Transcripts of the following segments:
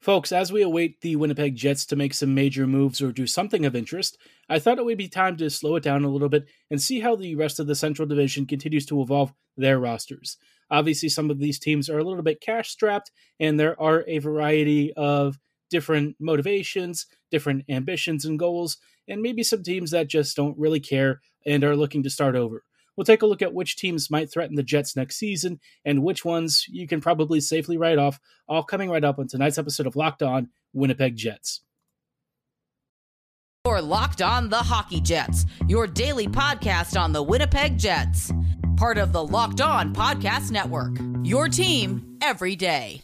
Folks, as we await the Winnipeg Jets to make some major moves or do something of interest, I thought it would be time to slow it down a little bit and see how the rest of the Central Division continues to evolve their rosters. Obviously, some of these teams are a little bit cash strapped, and there are a variety of different motivations, different ambitions and goals, and maybe some teams that just don't really care and are looking to start over. We'll take a look at which teams might threaten the Jets next season and which ones you can probably safely write off, all coming right up on tonight's episode of Locked On Winnipeg Jets. Or Locked On the Hockey Jets, your daily podcast on the Winnipeg Jets. Part of the Locked On Podcast Network. Your team every day.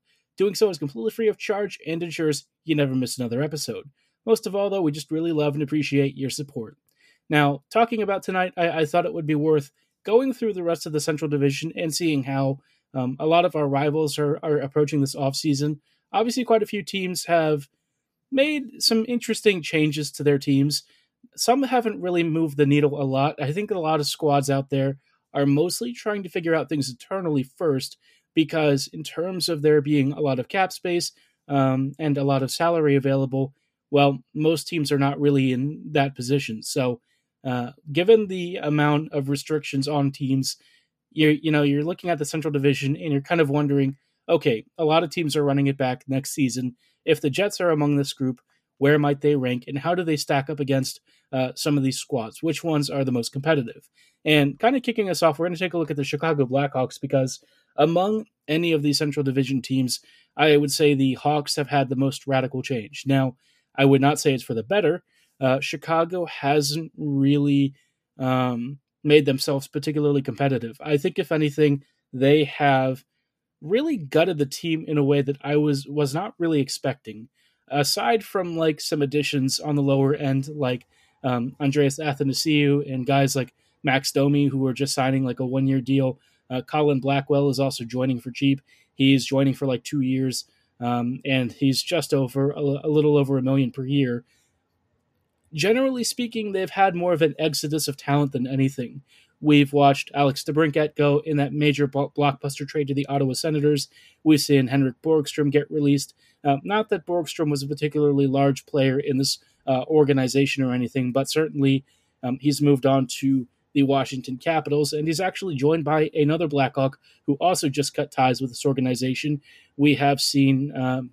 Doing so is completely free of charge and ensures you never miss another episode. Most of all, though, we just really love and appreciate your support. Now, talking about tonight, I, I thought it would be worth going through the rest of the Central Division and seeing how um, a lot of our rivals are, are approaching this offseason. Obviously, quite a few teams have made some interesting changes to their teams. Some haven't really moved the needle a lot. I think a lot of squads out there are mostly trying to figure out things internally first because in terms of there being a lot of cap space um, and a lot of salary available, well, most teams are not really in that position. So, uh, given the amount of restrictions on teams, you're you know you're looking at the Central Division and you're kind of wondering, okay, a lot of teams are running it back next season. If the Jets are among this group, where might they rank, and how do they stack up against uh, some of these squads? Which ones are the most competitive? And kind of kicking us off, we're going to take a look at the Chicago Blackhawks because among any of the Central Division teams, I would say the Hawks have had the most radical change. Now, I would not say it's for the better. Uh, Chicago hasn't really um, made themselves particularly competitive. I think, if anything, they have really gutted the team in a way that I was was not really expecting. Aside from like some additions on the lower end, like um, Andreas Athanasiou and guys like Max Domi, who are just signing like a one year deal uh, Colin Blackwell is also joining for cheap. He's joining for like two years, um, and he's just over a, a little over a million per year. Generally speaking, they've had more of an exodus of talent than anything. We've watched Alex DeBrincat go in that major blockbuster trade to the Ottawa Senators. We've seen Henrik Borgstrom get released. Uh, not that Borgstrom was a particularly large player in this uh, organization or anything, but certainly um, he's moved on to the Washington Capitals, and he's actually joined by another Blackhawk who also just cut ties with this organization. We have seen, um,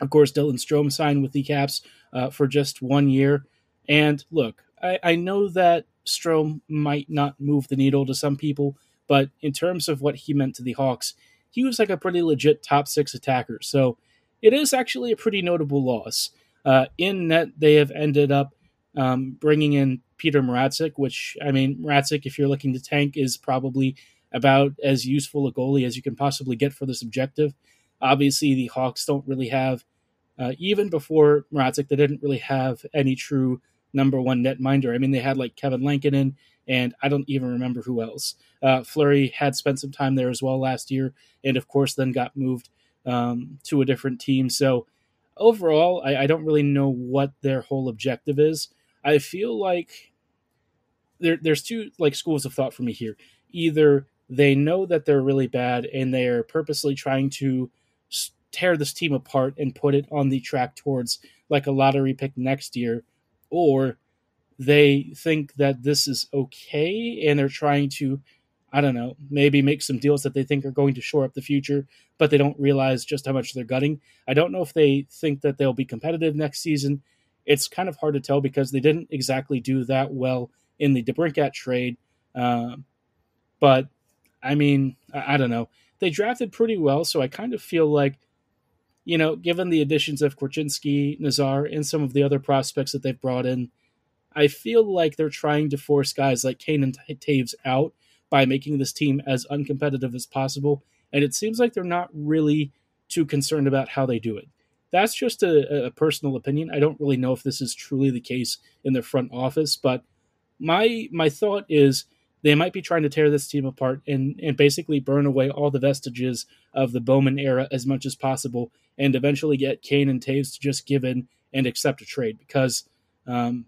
of course, Dylan Strome sign with the Caps uh, for just one year. And look, I, I know that Strome might not move the needle to some people, but in terms of what he meant to the Hawks, he was like a pretty legit top six attacker. So it is actually a pretty notable loss. Uh, in net, they have ended up um, bringing in Peter Mrazek, which I mean, Mrazek, if you're looking to tank, is probably about as useful a goalie as you can possibly get for this objective. Obviously, the Hawks don't really have, uh, even before Mrazek, they didn't really have any true number one netminder. I mean, they had like Kevin Lankinen, and I don't even remember who else. Uh, Fleury had spent some time there as well last year, and of course, then got moved um, to a different team. So overall, I, I don't really know what their whole objective is. I feel like there, there's two like schools of thought for me here. Either they know that they're really bad and they are purposely trying to tear this team apart and put it on the track towards like a lottery pick next year, or they think that this is okay and they're trying to I don't know, maybe make some deals that they think are going to shore up the future, but they don't realize just how much they're gutting. I don't know if they think that they'll be competitive next season it's kind of hard to tell because they didn't exactly do that well in the DeBrincat trade. Uh, but I mean, I, I, don't know. They drafted pretty well, so I kind of feel like you know, given the additions of Korchinski, Nazar, and some of the other prospects that they've brought in, I feel like they're trying to force guys like Kane and Toews out by making this team as uncompetitive as possible. And it seems like they're not really too concerned about how they do it. That's just a, a personal opinion. I don't really know if this is truly the case in the front office, but my my thought is they might be trying to tear this team apart and, and basically burn away all the vestiges of the Bowman era as much as possible and eventually get Kane and Toews to just give in and accept a trade because, um,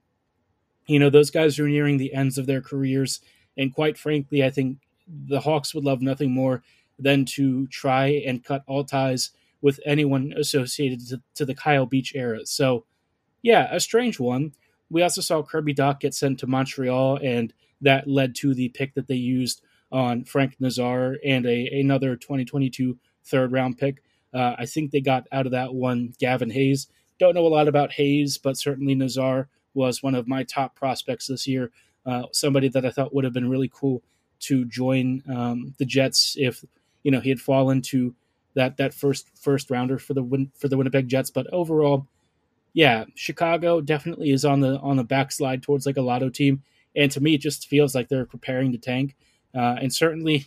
you know, those guys are nearing the ends of their careers. And quite frankly, I think the Hawks would love nothing more than to try and cut all ties with anyone associated to, to the Kyle Beach era. So, yeah, a strange one. We also saw Kirby Dach get sent to Montreal, and that led to the pick that they used on Frank Nazar and a another 2022 third round pick. Uh, I think they got out of that one Gavin Hayes. Don't know a lot about Hayes, but certainly Nazar was one of my top prospects this year. Uh, somebody that I thought would have been really cool to join um, the Jets if you know he had fallen to that that first first rounder for the win, for the Winnipeg Jets. But overall, yeah, Chicago definitely is on the on the backslide towards like a lotto team, and to me, it just feels like they're preparing to tank. Uh, and certainly,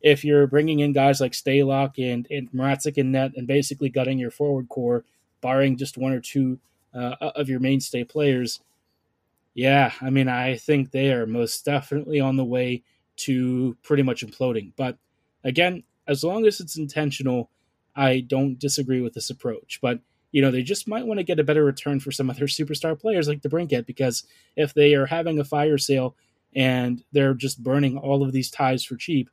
if you're bringing in guys like Stalock and and Mrazek in net, and basically gutting your forward core, barring just one or two uh, of your mainstay players, yeah, I mean, I think they are most definitely on the way to pretty much imploding. But again, as long as it's intentional, I don't disagree with this approach. But you know, they just might want to get a better return for some other superstar players like DeBrincat because if they are having a fire sale and they're just burning all of these ties for cheap,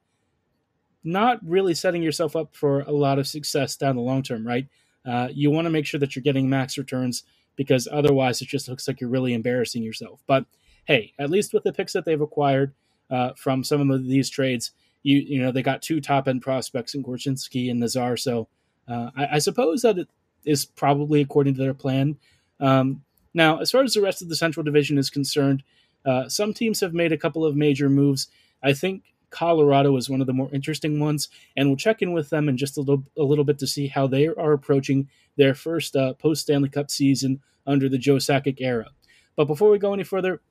not really setting yourself up for a lot of success down the long term, right? Uh, you want to make sure that you're getting max returns because otherwise it just looks like you're really embarrassing yourself. But hey, at least with the picks that they've acquired uh, from some of these trades, you you know they got two top end prospects in Korchinski and Nazar. So uh, I, I, suppose that it is probably according to their plan. Um, now, as far as the rest of the Central Division is concerned, uh, some teams have made a couple of major moves. I think Colorado is one of the more interesting ones, and we'll check in with them in just a little, a little bit to see how they are approaching their first uh, post Stanley Cup season under the Joe Sakic era. But before we go any further,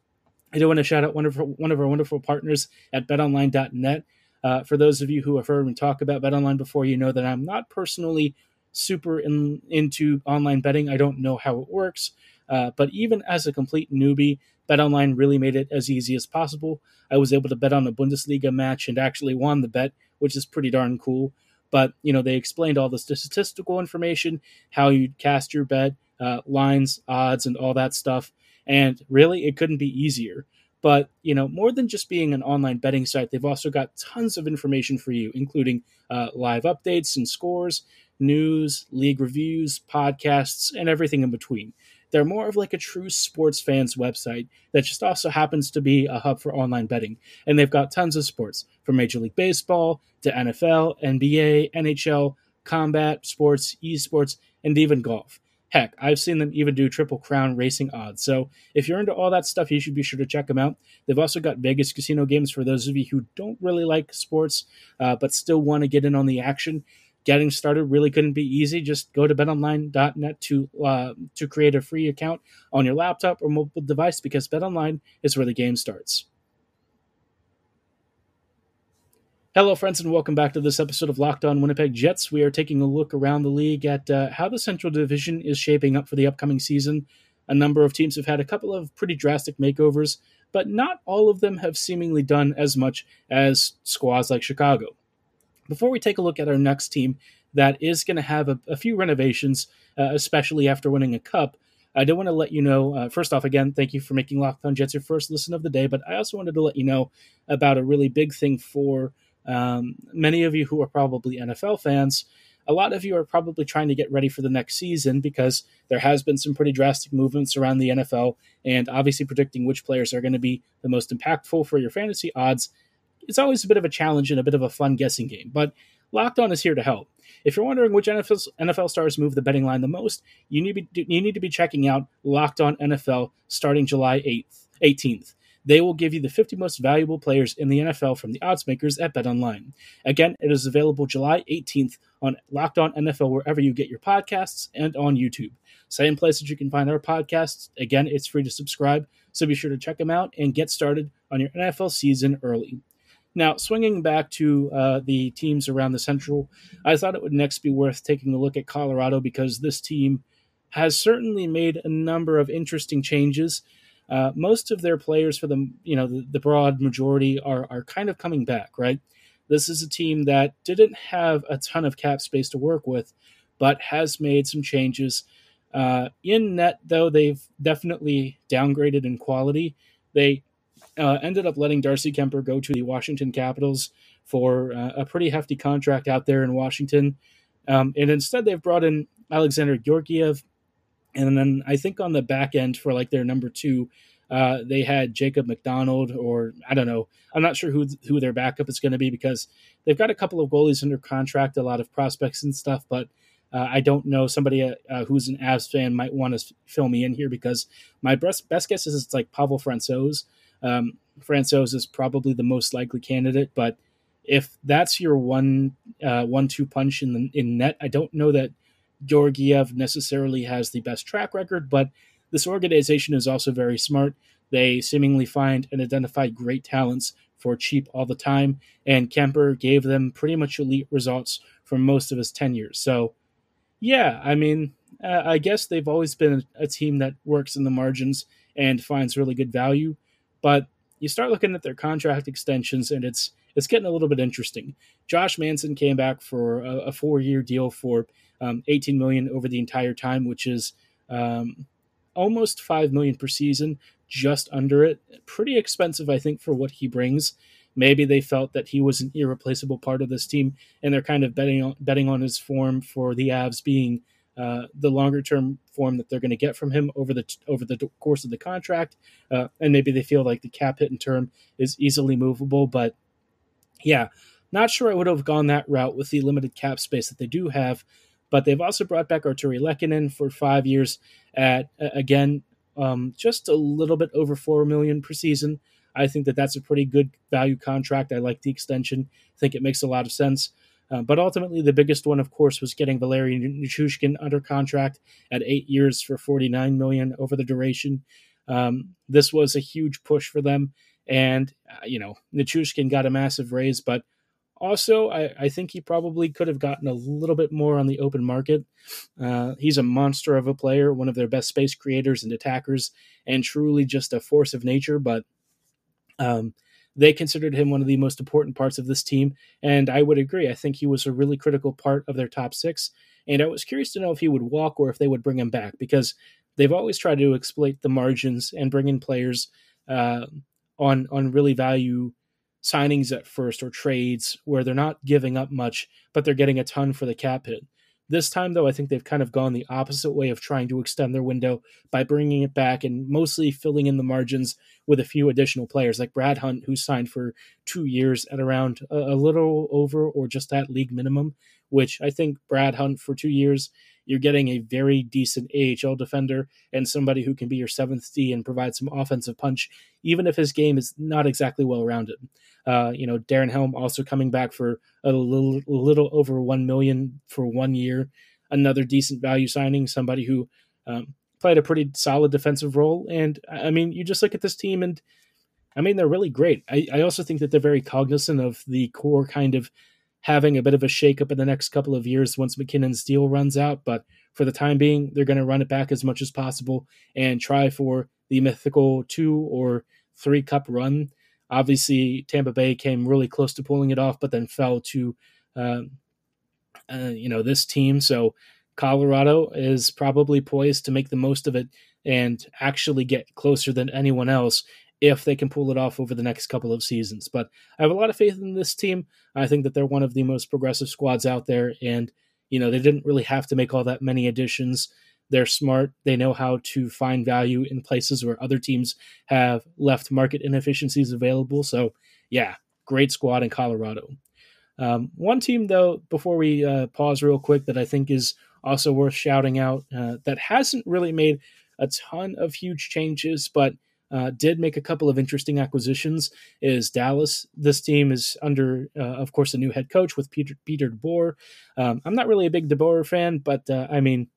I do want to shout out one of our, one of our wonderful partners at BetOnline.net. Uh, for those of you who have heard me talk about BetOnline before, you know that I'm not personally super in, into online betting. I don't know how it works, uh, but even as a complete newbie, BetOnline really made it as easy as possible. I was able to bet on a Bundesliga match and actually won the bet, which is pretty darn cool. But you know, they explained all the statistical information, how you cast your bet, uh, lines, odds, and all that stuff. And really, it couldn't be easier. But you know, more than just being an online betting site, they've also got tons of information for you, including uh, live updates and scores, news, league reviews, podcasts, and everything in between. They're more of like a true sports fans website that just also happens to be a hub for online betting. And they've got tons of sports from Major League Baseball to NFL, NBA, NHL, combat, sports, esports, and even golf. Heck, I've seen them even do Triple Crown racing odds. So if you're into all that stuff, you should be sure to check them out. They've also got Vegas casino games for those of you who don't really like sports, uh, but still want to get in on the action. Getting started really couldn't be easy. Just go to betonline.net to uh, to create a free account on your laptop or mobile device because BetOnline is where the game starts. Hello, friends, and welcome back to this episode of Locked On Winnipeg Jets. We are taking a look around the league at uh, how the Central Division is shaping up for the upcoming season. A number of teams have had a couple of pretty drastic makeovers, but not all of them have seemingly done as much as squads like Chicago. Before we take a look at our next team that is going to have a, a, few renovations, uh, especially after winning a cup, I do want to let you know, uh, first off, again, thank you for making Locked On Jets your first listen of the day, but I also wanted to let you know about a really big thing for um, many of you who are probably NFL fans, a lot of you are probably trying to get ready for the next season because there has been some pretty drastic movements around the NFL, and obviously predicting which players are going to be the most impactful for your fantasy odds. It's always a bit of a challenge and a bit of a fun guessing game, but Locked On is here to help. If you're wondering which NFL, NFL stars move the betting line the most, you need, be, you need to be checking out Locked On NFL starting July 8th, 18th. They will give you the 50 most valuable players in the NFL from the odds makers at BetOnline. Again, it is available July 18th on Locked On NFL wherever you get your podcasts and on YouTube. Same place that you can find our podcasts. Again, it's free to subscribe, so be sure to check them out and get started on your NFL season early. Now, swinging back to uh, the teams around the Central, I thought it would next be worth taking a look at Colorado because this team has certainly made a number of interesting changes. Uh, most of their players, for the you know the, the, broad majority, are are kind of coming back. Right, this is a team that didn't have a ton of cap space to work with, but has made some changes. Uh, in net, though, they've definitely downgraded in quality. They uh, ended up letting Darcy Kuemper go to the Washington Capitals for uh, a pretty hefty contract out there in Washington. Um, and instead, they've brought in Alexander Georgiev. And then I think on the back end for like their number two, uh, they had Jacob MacDonald, or I don't know. I'm not sure who who their backup is going to be because they've got a couple of goalies under contract, a lot of prospects and stuff. But uh, I don't know. Somebody uh, uh who's an Avs fan might want to fill me in here because my best best guess is it's like Pavel Francouz. Um, Francouz is probably the most likely candidate, but if that's your one uh, one two punch in the in net, I don't know that Georgiev necessarily has the best track record, but this organization is also very smart. They seemingly find and identify great talents for cheap all the time, and Kuemper gave them pretty much elite results for most of his tenure. So, yeah, I mean, uh, I guess they've always been a team that works in the margins and finds really good value. But you start looking at their contract extensions, and it's it's getting a little bit interesting. Josh Manson came back for a, a four year deal for um, 18 million over the entire time, which is um, almost five million per season, just under it. Pretty expensive, I think, for what he brings. Maybe they felt that he was an irreplaceable part of this team, and they're kind of betting on, betting on his form for the Avs being uh, the longer term form that they're going to get from him over the over the course of the contract, uh, and maybe they feel like the cap hit in term is easily movable. But yeah, not sure I would have gone that route with the limited cap space that they do have. But they've also brought back Artturi Lehkonen for five years at again um, just a little bit over four million per season. I think that that's a pretty good value contract. I like the extension. I think it makes a lot of sense. Uh, but ultimately, the biggest one, of course, was getting Valeri Nichushkin under contract at eight years for 49 million over the duration. Um, this was a huge push for them, and uh, you know Nichushkin got a massive raise, but also I, I, think he probably could have gotten a little bit more on the open market. Uh, he's a monster of a player, one of their best space creators and attackers, and truly just a force of nature. But um, they considered him one of the most important parts of this team, and I would agree. I think he was a really critical part of their top six, and I was curious to know if he would walk or if they would bring him back because they've always tried to exploit the margins and bring in players uh, on on really value signings at first or trades where they're not giving up much, but they're getting a ton for the cap hit. This time, though, I think they've kind of gone the opposite way of trying to extend their window by bringing it back and mostly filling in the margins with a few additional players, like Brad Hunt, who signed for two years at around a, little over or just at league minimum, which I think Brad Hunt for two years you're getting a very decent AHL defender and somebody who can be your seventh D and provide some offensive punch, even if his game is not exactly well rounded. Uh, you know, Darren Helm also coming back for a little, little over one million for one year, another decent value signing, somebody who um, played a pretty solid defensive role. And I mean, you just look at this team and I mean, they're really great. I, I also think that they're very cognizant of the core kind of having a bit of a shakeup in the next couple of years once MacKinnon's deal runs out. But for the time being, they're going to run it back as much as possible and try for the mythical two or three cup run. Obviously, Tampa Bay came really close to pulling it off, but then fell to, uh, uh, you know, this team. So Colorado is probably poised to make the most of it and actually get closer than anyone else if they can pull it off over the next couple of seasons. But I have a lot of faith in this team. I think that they're one of the most progressive squads out there, and you know they didn't really have to make all that many additions. They're smart. They know how to find value in places where other teams have left market inefficiencies available. So, yeah, great squad in Colorado. Um, one team, though, before we uh, pause real quick, that I think is also worth shouting out uh, that hasn't really made a ton of huge changes, but uh, did make a couple of interesting acquisitions is Dallas. This team is under, uh, of course, a new head coach with Peter Peter DeBoer. Um, I'm not really a big DeBoer fan, but uh, I mean,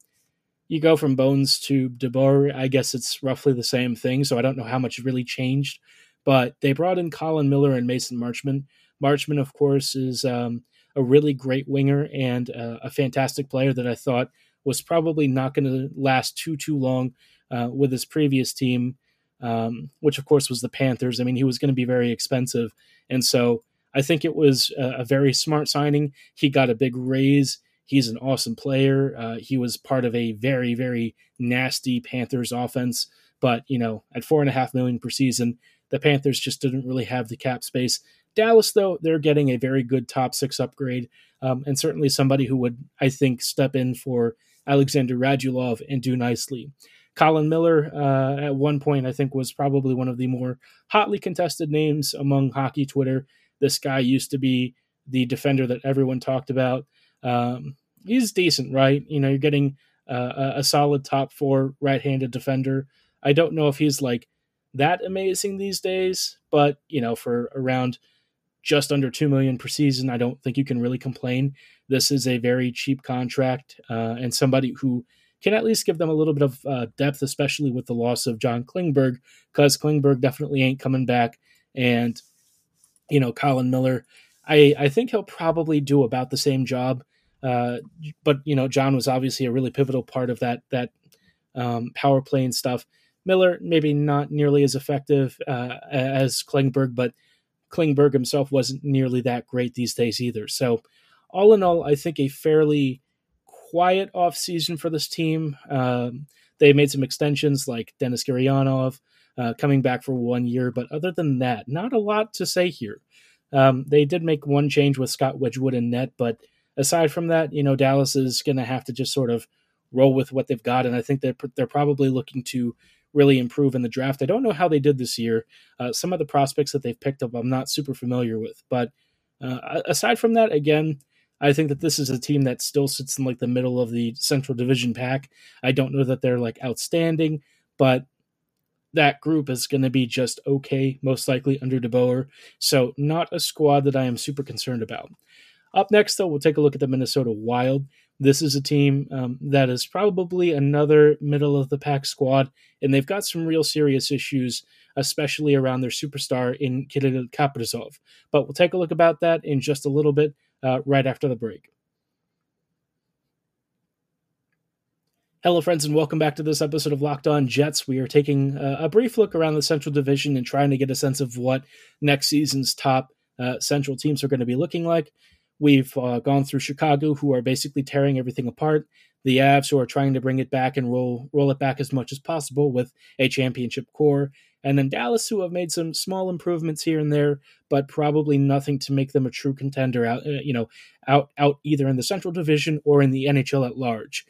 you go from Bones to DeBoer. I guess it's roughly the same thing. So I don't know how much really changed. But they brought in Colin Miller and Mason Marchment. Marchment, of course, is um, a really great winger and uh, a fantastic player that I thought was probably not going to last too too long uh, with his previous team um, which of course was the Panthers. I mean, he was going to be very expensive, and so I think it was a, a, very smart signing. He got a big raise. He's an awesome player. Uh, he was part of a very very nasty Panthers offense, but you know, at four and a half million per season, the Panthers just didn't really have the cap space. Dallas, though, they're getting a very good top six upgrade, um, and certainly somebody who would, I think, step in for Alexander Radulov and do nicely. Colin Miller, uh, at one point, I think was probably one of the more hotly contested names among hockey Twitter. This guy used to be the defender that everyone talked about. Um, he's decent, right? You know, you're getting uh, a solid top four right-handed defender. I don't know if he's like that amazing these days, but you know, for around just under two million per season, I don't think you can really complain. This is a very cheap contract, uh, and somebody who can at least give them a little bit of uh, depth, especially with the loss of John Klingberg, because Klingberg definitely ain't coming back. And, you know, Colin Miller, I, I think he'll probably do about the same job. Uh, but, you know, John was obviously a really pivotal part of that, that um, power play and stuff. Miller, maybe not nearly as effective uh, as Klingberg, but Klingberg himself wasn't nearly that great these days either. So, all in all, I think a fairly quiet off season for this team. Um, they made some extensions like Denis Gurianov uh, coming back for one year, but other than that, not a lot to say here. Um, they did make one change with Scott Wedgewood and net, but aside from that, you know, Dallas is going to have to just sort of roll with what they've got, and I think they're they're probably looking to really improve in the draft. I don't know how they did this year. Uh, some of the prospects that they've picked up, I'm not super familiar with, but uh, aside from that, again, I think that this is a team that still sits in like the middle of the Central Division pack. I don't know that they're like outstanding, but that group is going to be just okay, most likely under DeBoer. So not a squad that I am super concerned about. Up next, though, we'll take a look at the Minnesota Wild. This is a team um, that is probably another middle of the pack squad, and they've got some real serious issues, especially around their superstar in Kirill Kaprizov. But we'll take a look about that in just a little bit uh, right after the break. Hello, friends, and welcome back to this episode of Locked On Jets. We are taking uh, a brief look around the Central Division and trying to get a sense of what next season's top uh, Central teams are going to be looking like. We've uh, gone through Chicago, who are basically tearing everything apart. The Avs, who are trying to bring it back and roll roll it back as much as possible with a championship core, and then Dallas, who have made some small improvements here and there, but probably nothing to make them a true contender out, uh, you know, out out either in the Central Division or in the NHL at large.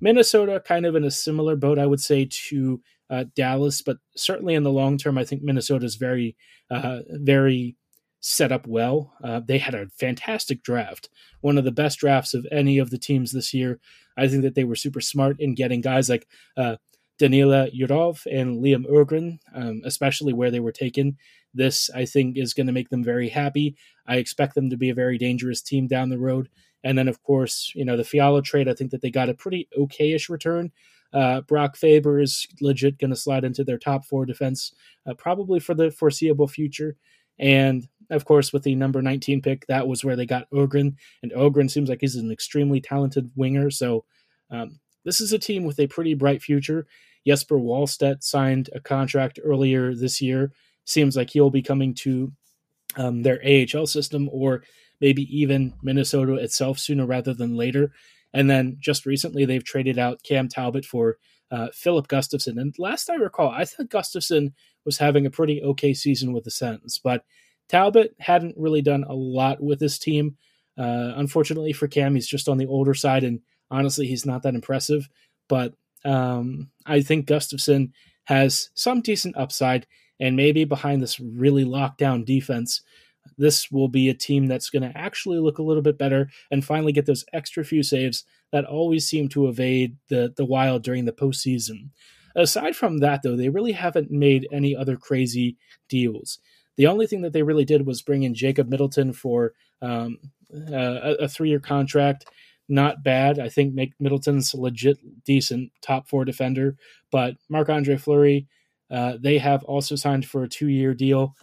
Minnesota, kind of in a similar boat, I would say, to uh, Dallas, but certainly in the long term, I think Minnesota is very, uh, very set up well. Uh, they had a fantastic draft, one of the best drafts of any of the teams this year. I think that they were super smart in getting guys like uh, Danila Yurov and Liam Öhgren, um, especially where they were taken. This, I think, is going to make them very happy. I expect them to be a very dangerous team down the road. And then, of course, you know, the Fiala trade, I think that they got a pretty okayish return. Uh, Brock Faber is legit going to slide into their top four defense, uh, probably for the foreseeable future. And of course, with the number 19 pick, that was where they got Öhgren. And Öhgren seems like he's an extremely talented winger. So um, this is a team with a pretty bright future. Jesper Wallstedt signed a contract earlier this year. Seems like he'll be coming to um, their AHL system or maybe even Minnesota itself sooner rather than later. And then just recently, they've traded out Cam Talbot for uh, Filip Gustavsson. And last I recall, I thought Gustavsson was having a pretty okay season with the Sens, but Talbot hadn't really done a lot with this team. Uh, unfortunately for Cam, he's just on the older side, and honestly, he's not that impressive. But um, I think Gustavsson has some decent upside, and maybe behind this really locked down defense, this will be a team that's going to actually look a little bit better and finally get those extra few saves that always seem to evade the the Wild during the postseason. Aside from that, though, they really haven't made any other crazy deals. The only thing that they really did was bring in Jacob Middleton for um, a, a three year contract. Not bad. I think Middleton's legit decent top four defender. But Marc Andre Fleury, uh, they have also signed for a two year deal.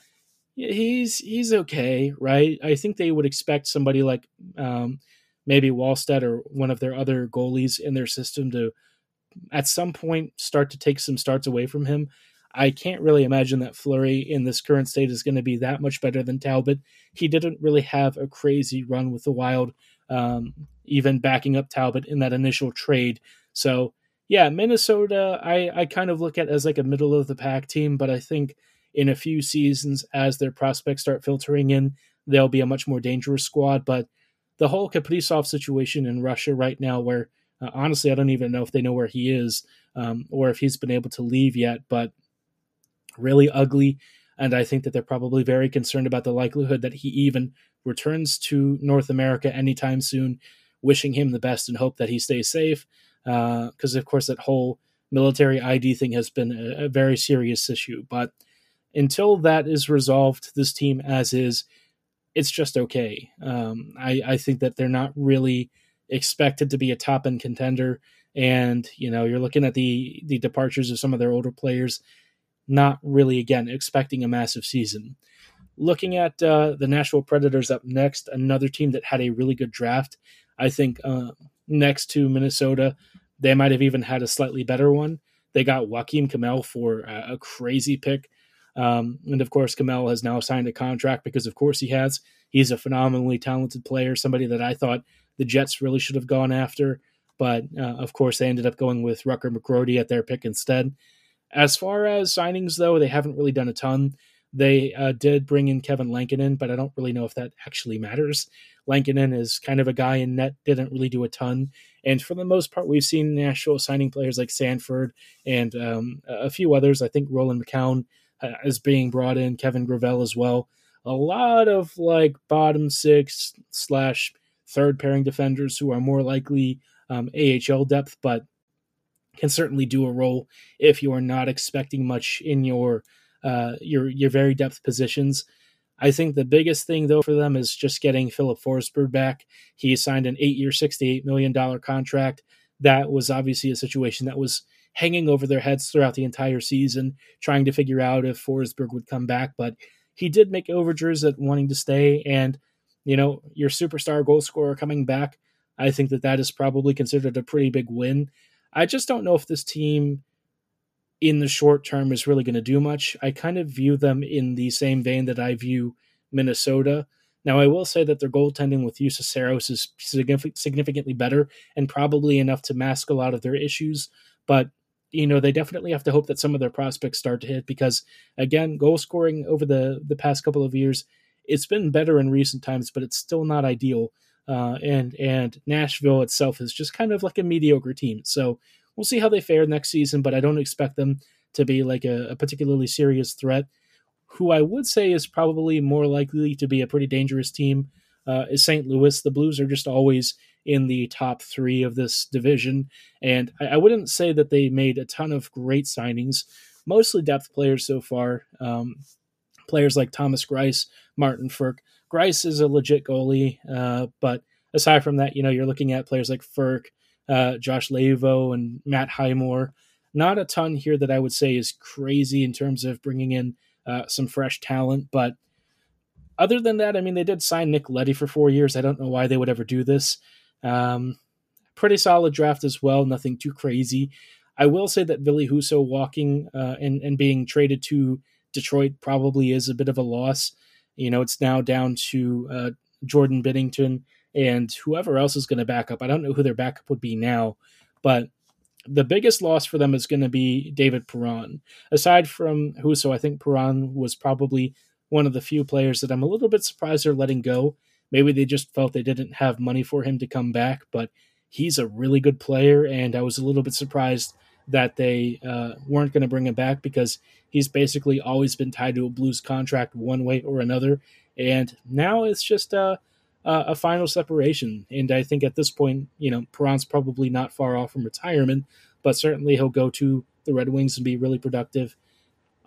He's he's okay, right? I think they would expect somebody like um, maybe Wallstedt or one of their other goalies in their system to at some point start to take some starts away from him. I can't really imagine that Fleury in this current state is going to be that much better than Talbot. He didn't really have a crazy run with the Wild, um, even backing up Talbot in that initial trade. So, yeah, Minnesota, I, I kind of look at as like a middle of the pack team, but I think in a few seasons, as their prospects start filtering in, they'll be a much more dangerous squad. But the whole Kaprizov situation in Russia right now, where uh, honestly, I don't even know if they know where he is um, or if he's been able to leave yet, but really ugly. And I think that they're probably very concerned about the likelihood that he even returns to North America anytime soon, wishing him the best and hope that he stays safe. Because, uh, of course, that whole military ID thing has been a, a very serious issue. But until that is resolved, this team as is, it's just okay. Um, I, I think that they're not really expected to be a top end contender. And you know, you're looking at the the departures of some of their older players, not really again expecting a massive season. Looking at uh, the Nashville Predators up next, another team that had a really good draft. I think uh, next to Minnesota, they might have even had a slightly better one. They got Joakim Kemell for a, a crazy pick. Um, and of course, Kemell has now signed a contract because, of course, he has. He's a phenomenally talented player, somebody that I thought the Jets really should have gone after. But uh, of course, they ended up going with Rutger McGroarty at their pick instead. As far as signings, though, they haven't really done a ton. They uh, did bring in Kevin Lankinen, but I don't really know if that actually matters. Lankinen is kind of a guy in net, didn't really do a ton. And for the most part, we've seen Nashville signing players like Sanford and um, a few others. I think Roland McKeown uh, is being brought in, Kevin Gravel as well. A lot of like bottom six slash third pairing defenders who are more likely um, AHL depth, but can certainly do a role if you are not expecting much in your uh, your your very depth positions. I think the biggest thing though for them is just getting Filip Forsberg back. He signed an eight-year, sixty-eight million dollar contract. That was obviously a situation that was hanging over their heads throughout the entire season, trying to figure out if Forsberg would come back. But he did make overtures at wanting to stay, and you know, your superstar goal scorer coming back, I think that that is probably considered a pretty big win. I just don't know if this team in the short term is really going to do much. I kind of view them in the same vein that I view Minnesota. Now, I will say that their goaltending with Saros is significantly better and probably enough to mask a lot of their issues. But, you know, they definitely have to hope that some of their prospects start to hit because, again, goal scoring over the, the past couple of years it's been better in recent times, but it's still not ideal. Uh, and and Nashville itself is just kind of like a mediocre team. So we'll see how they fare next season, but I don't expect them to be like a, a particularly serious threat. Who I would say is probably more likely to be a pretty dangerous team uh, is St. Louis. The Blues are just always in the top three of this division, and I, I wouldn't say that they made a ton of great signings, mostly depth players so far. Um, players like Thomas Greiss, Martin Frk. Greiss is a legit goalie, uh, but aside from that, you know, you're looking at players like Frk, uh, Josh Leivo, and Matt Highmore. Not a ton here that I would say is crazy in terms of bringing in uh, some fresh talent, but other than that, I mean, they did sign Nick Leddy for four years. I don't know why they would ever do this. Um, pretty solid draft as well, nothing too crazy. I will say that Ville Husso walking uh, and, and being traded to Detroit probably is a bit of a loss. You know, it's now down to uh, Jordan Binnington and whoever else is going to back up. I don't know who their backup would be now, but the biggest loss for them is going to be David Perron. Aside from Husso, I think Perron was probably one of the few players that I'm a little bit surprised they're letting go. Maybe they just felt they didn't have money for him to come back, but he's a really good player, and I was a little bit surprised that they uh, weren't going to bring him back because he's basically always been tied to a Blues contract one way or another. And now it's just a, a final separation. And I think at this point, you know, Perron's probably not far off from retirement, but certainly he'll go to the Red Wings and be really productive.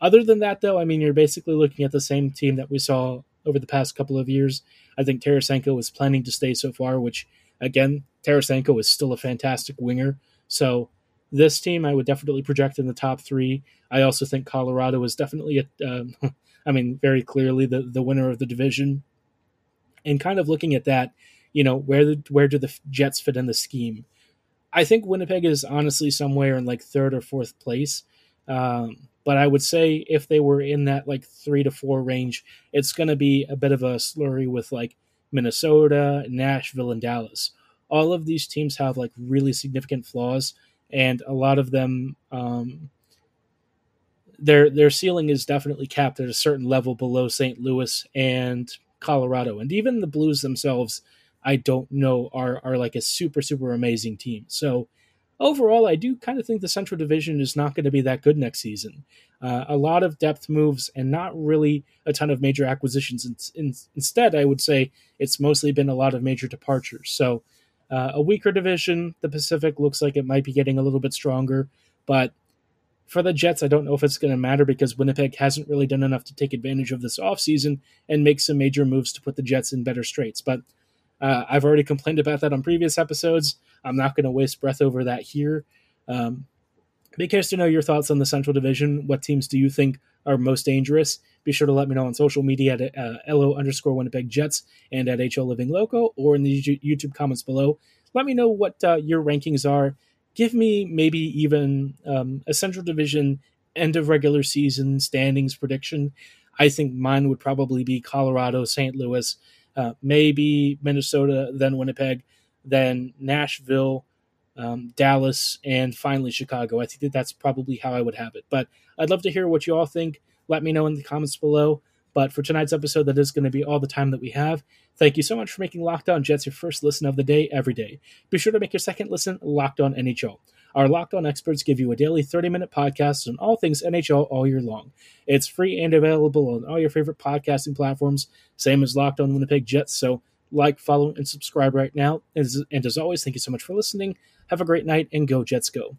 Other than that, though, I mean, you're basically looking at the same team that we saw over the past couple of years. I think Tarasenko is planning to stay so far, which, again, Tarasenko is still a fantastic winger. So this team, I would definitely project in the top three. I also think Colorado is definitely, a, um, I mean, very clearly the, the winner of the division. And kind of looking at that, you know, where the, where do the Jets fit in the scheme? I think Winnipeg is honestly somewhere in like third or fourth place. Um, but I would say if they were in that like three to four range, it's going to be a bit of a slurry with like Minnesota, Nashville, and Dallas. All of these teams have like really significant flaws, and a lot of them, um, their their ceiling is definitely capped at a certain level below St. Louis and Colorado, and even the Blues themselves. I don't know are are like a super super amazing team. So overall, I do kind of think the Central Division is not going to be that good next season. Uh, a lot of depth moves and not really a ton of major acquisitions. In, in, instead, I would say it's mostly been a lot of major departures. So, uh, a weaker division. The Pacific looks like it might be getting a little bit stronger, but for the Jets, I don't know if it's going to matter because Winnipeg hasn't really done enough to take advantage of this offseason and make some major moves to put the Jets in better straits. But uh, I've already complained about that on previous episodes. I'm not going to waste breath over that here. Um, be curious to know your thoughts on the Central Division. What teams do you think are most dangerous? Be sure to let me know on social media at uh, LO underscore Winnipeg Jets and at HO Living Loco or in the YouTube comments below. Let me know what uh, your rankings are. Give me maybe even um, a Central Division end of regular season standings prediction. I think mine would probably be Colorado, St. Louis, uh, maybe Minnesota, then Winnipeg, then Nashville, um, Dallas, and finally Chicago. I think that that's probably how I would have it. But I'd love to hear what you all think. Let me know in the comments below. But for tonight's episode, that is going to be all the time that we have. Thank you so much for making Locked On Jets your first listen of the day every day. Be sure to make your second listen Locked On NHL. Our Locked On experts give you a daily 30 minute podcast on all things NHL all year long. It's free and available on all your favorite podcasting platforms, same as Locked On Winnipeg Jets. So, like, follow, and subscribe right now. And as, always, thank you so much for listening. Have a great night and go, Jets, go.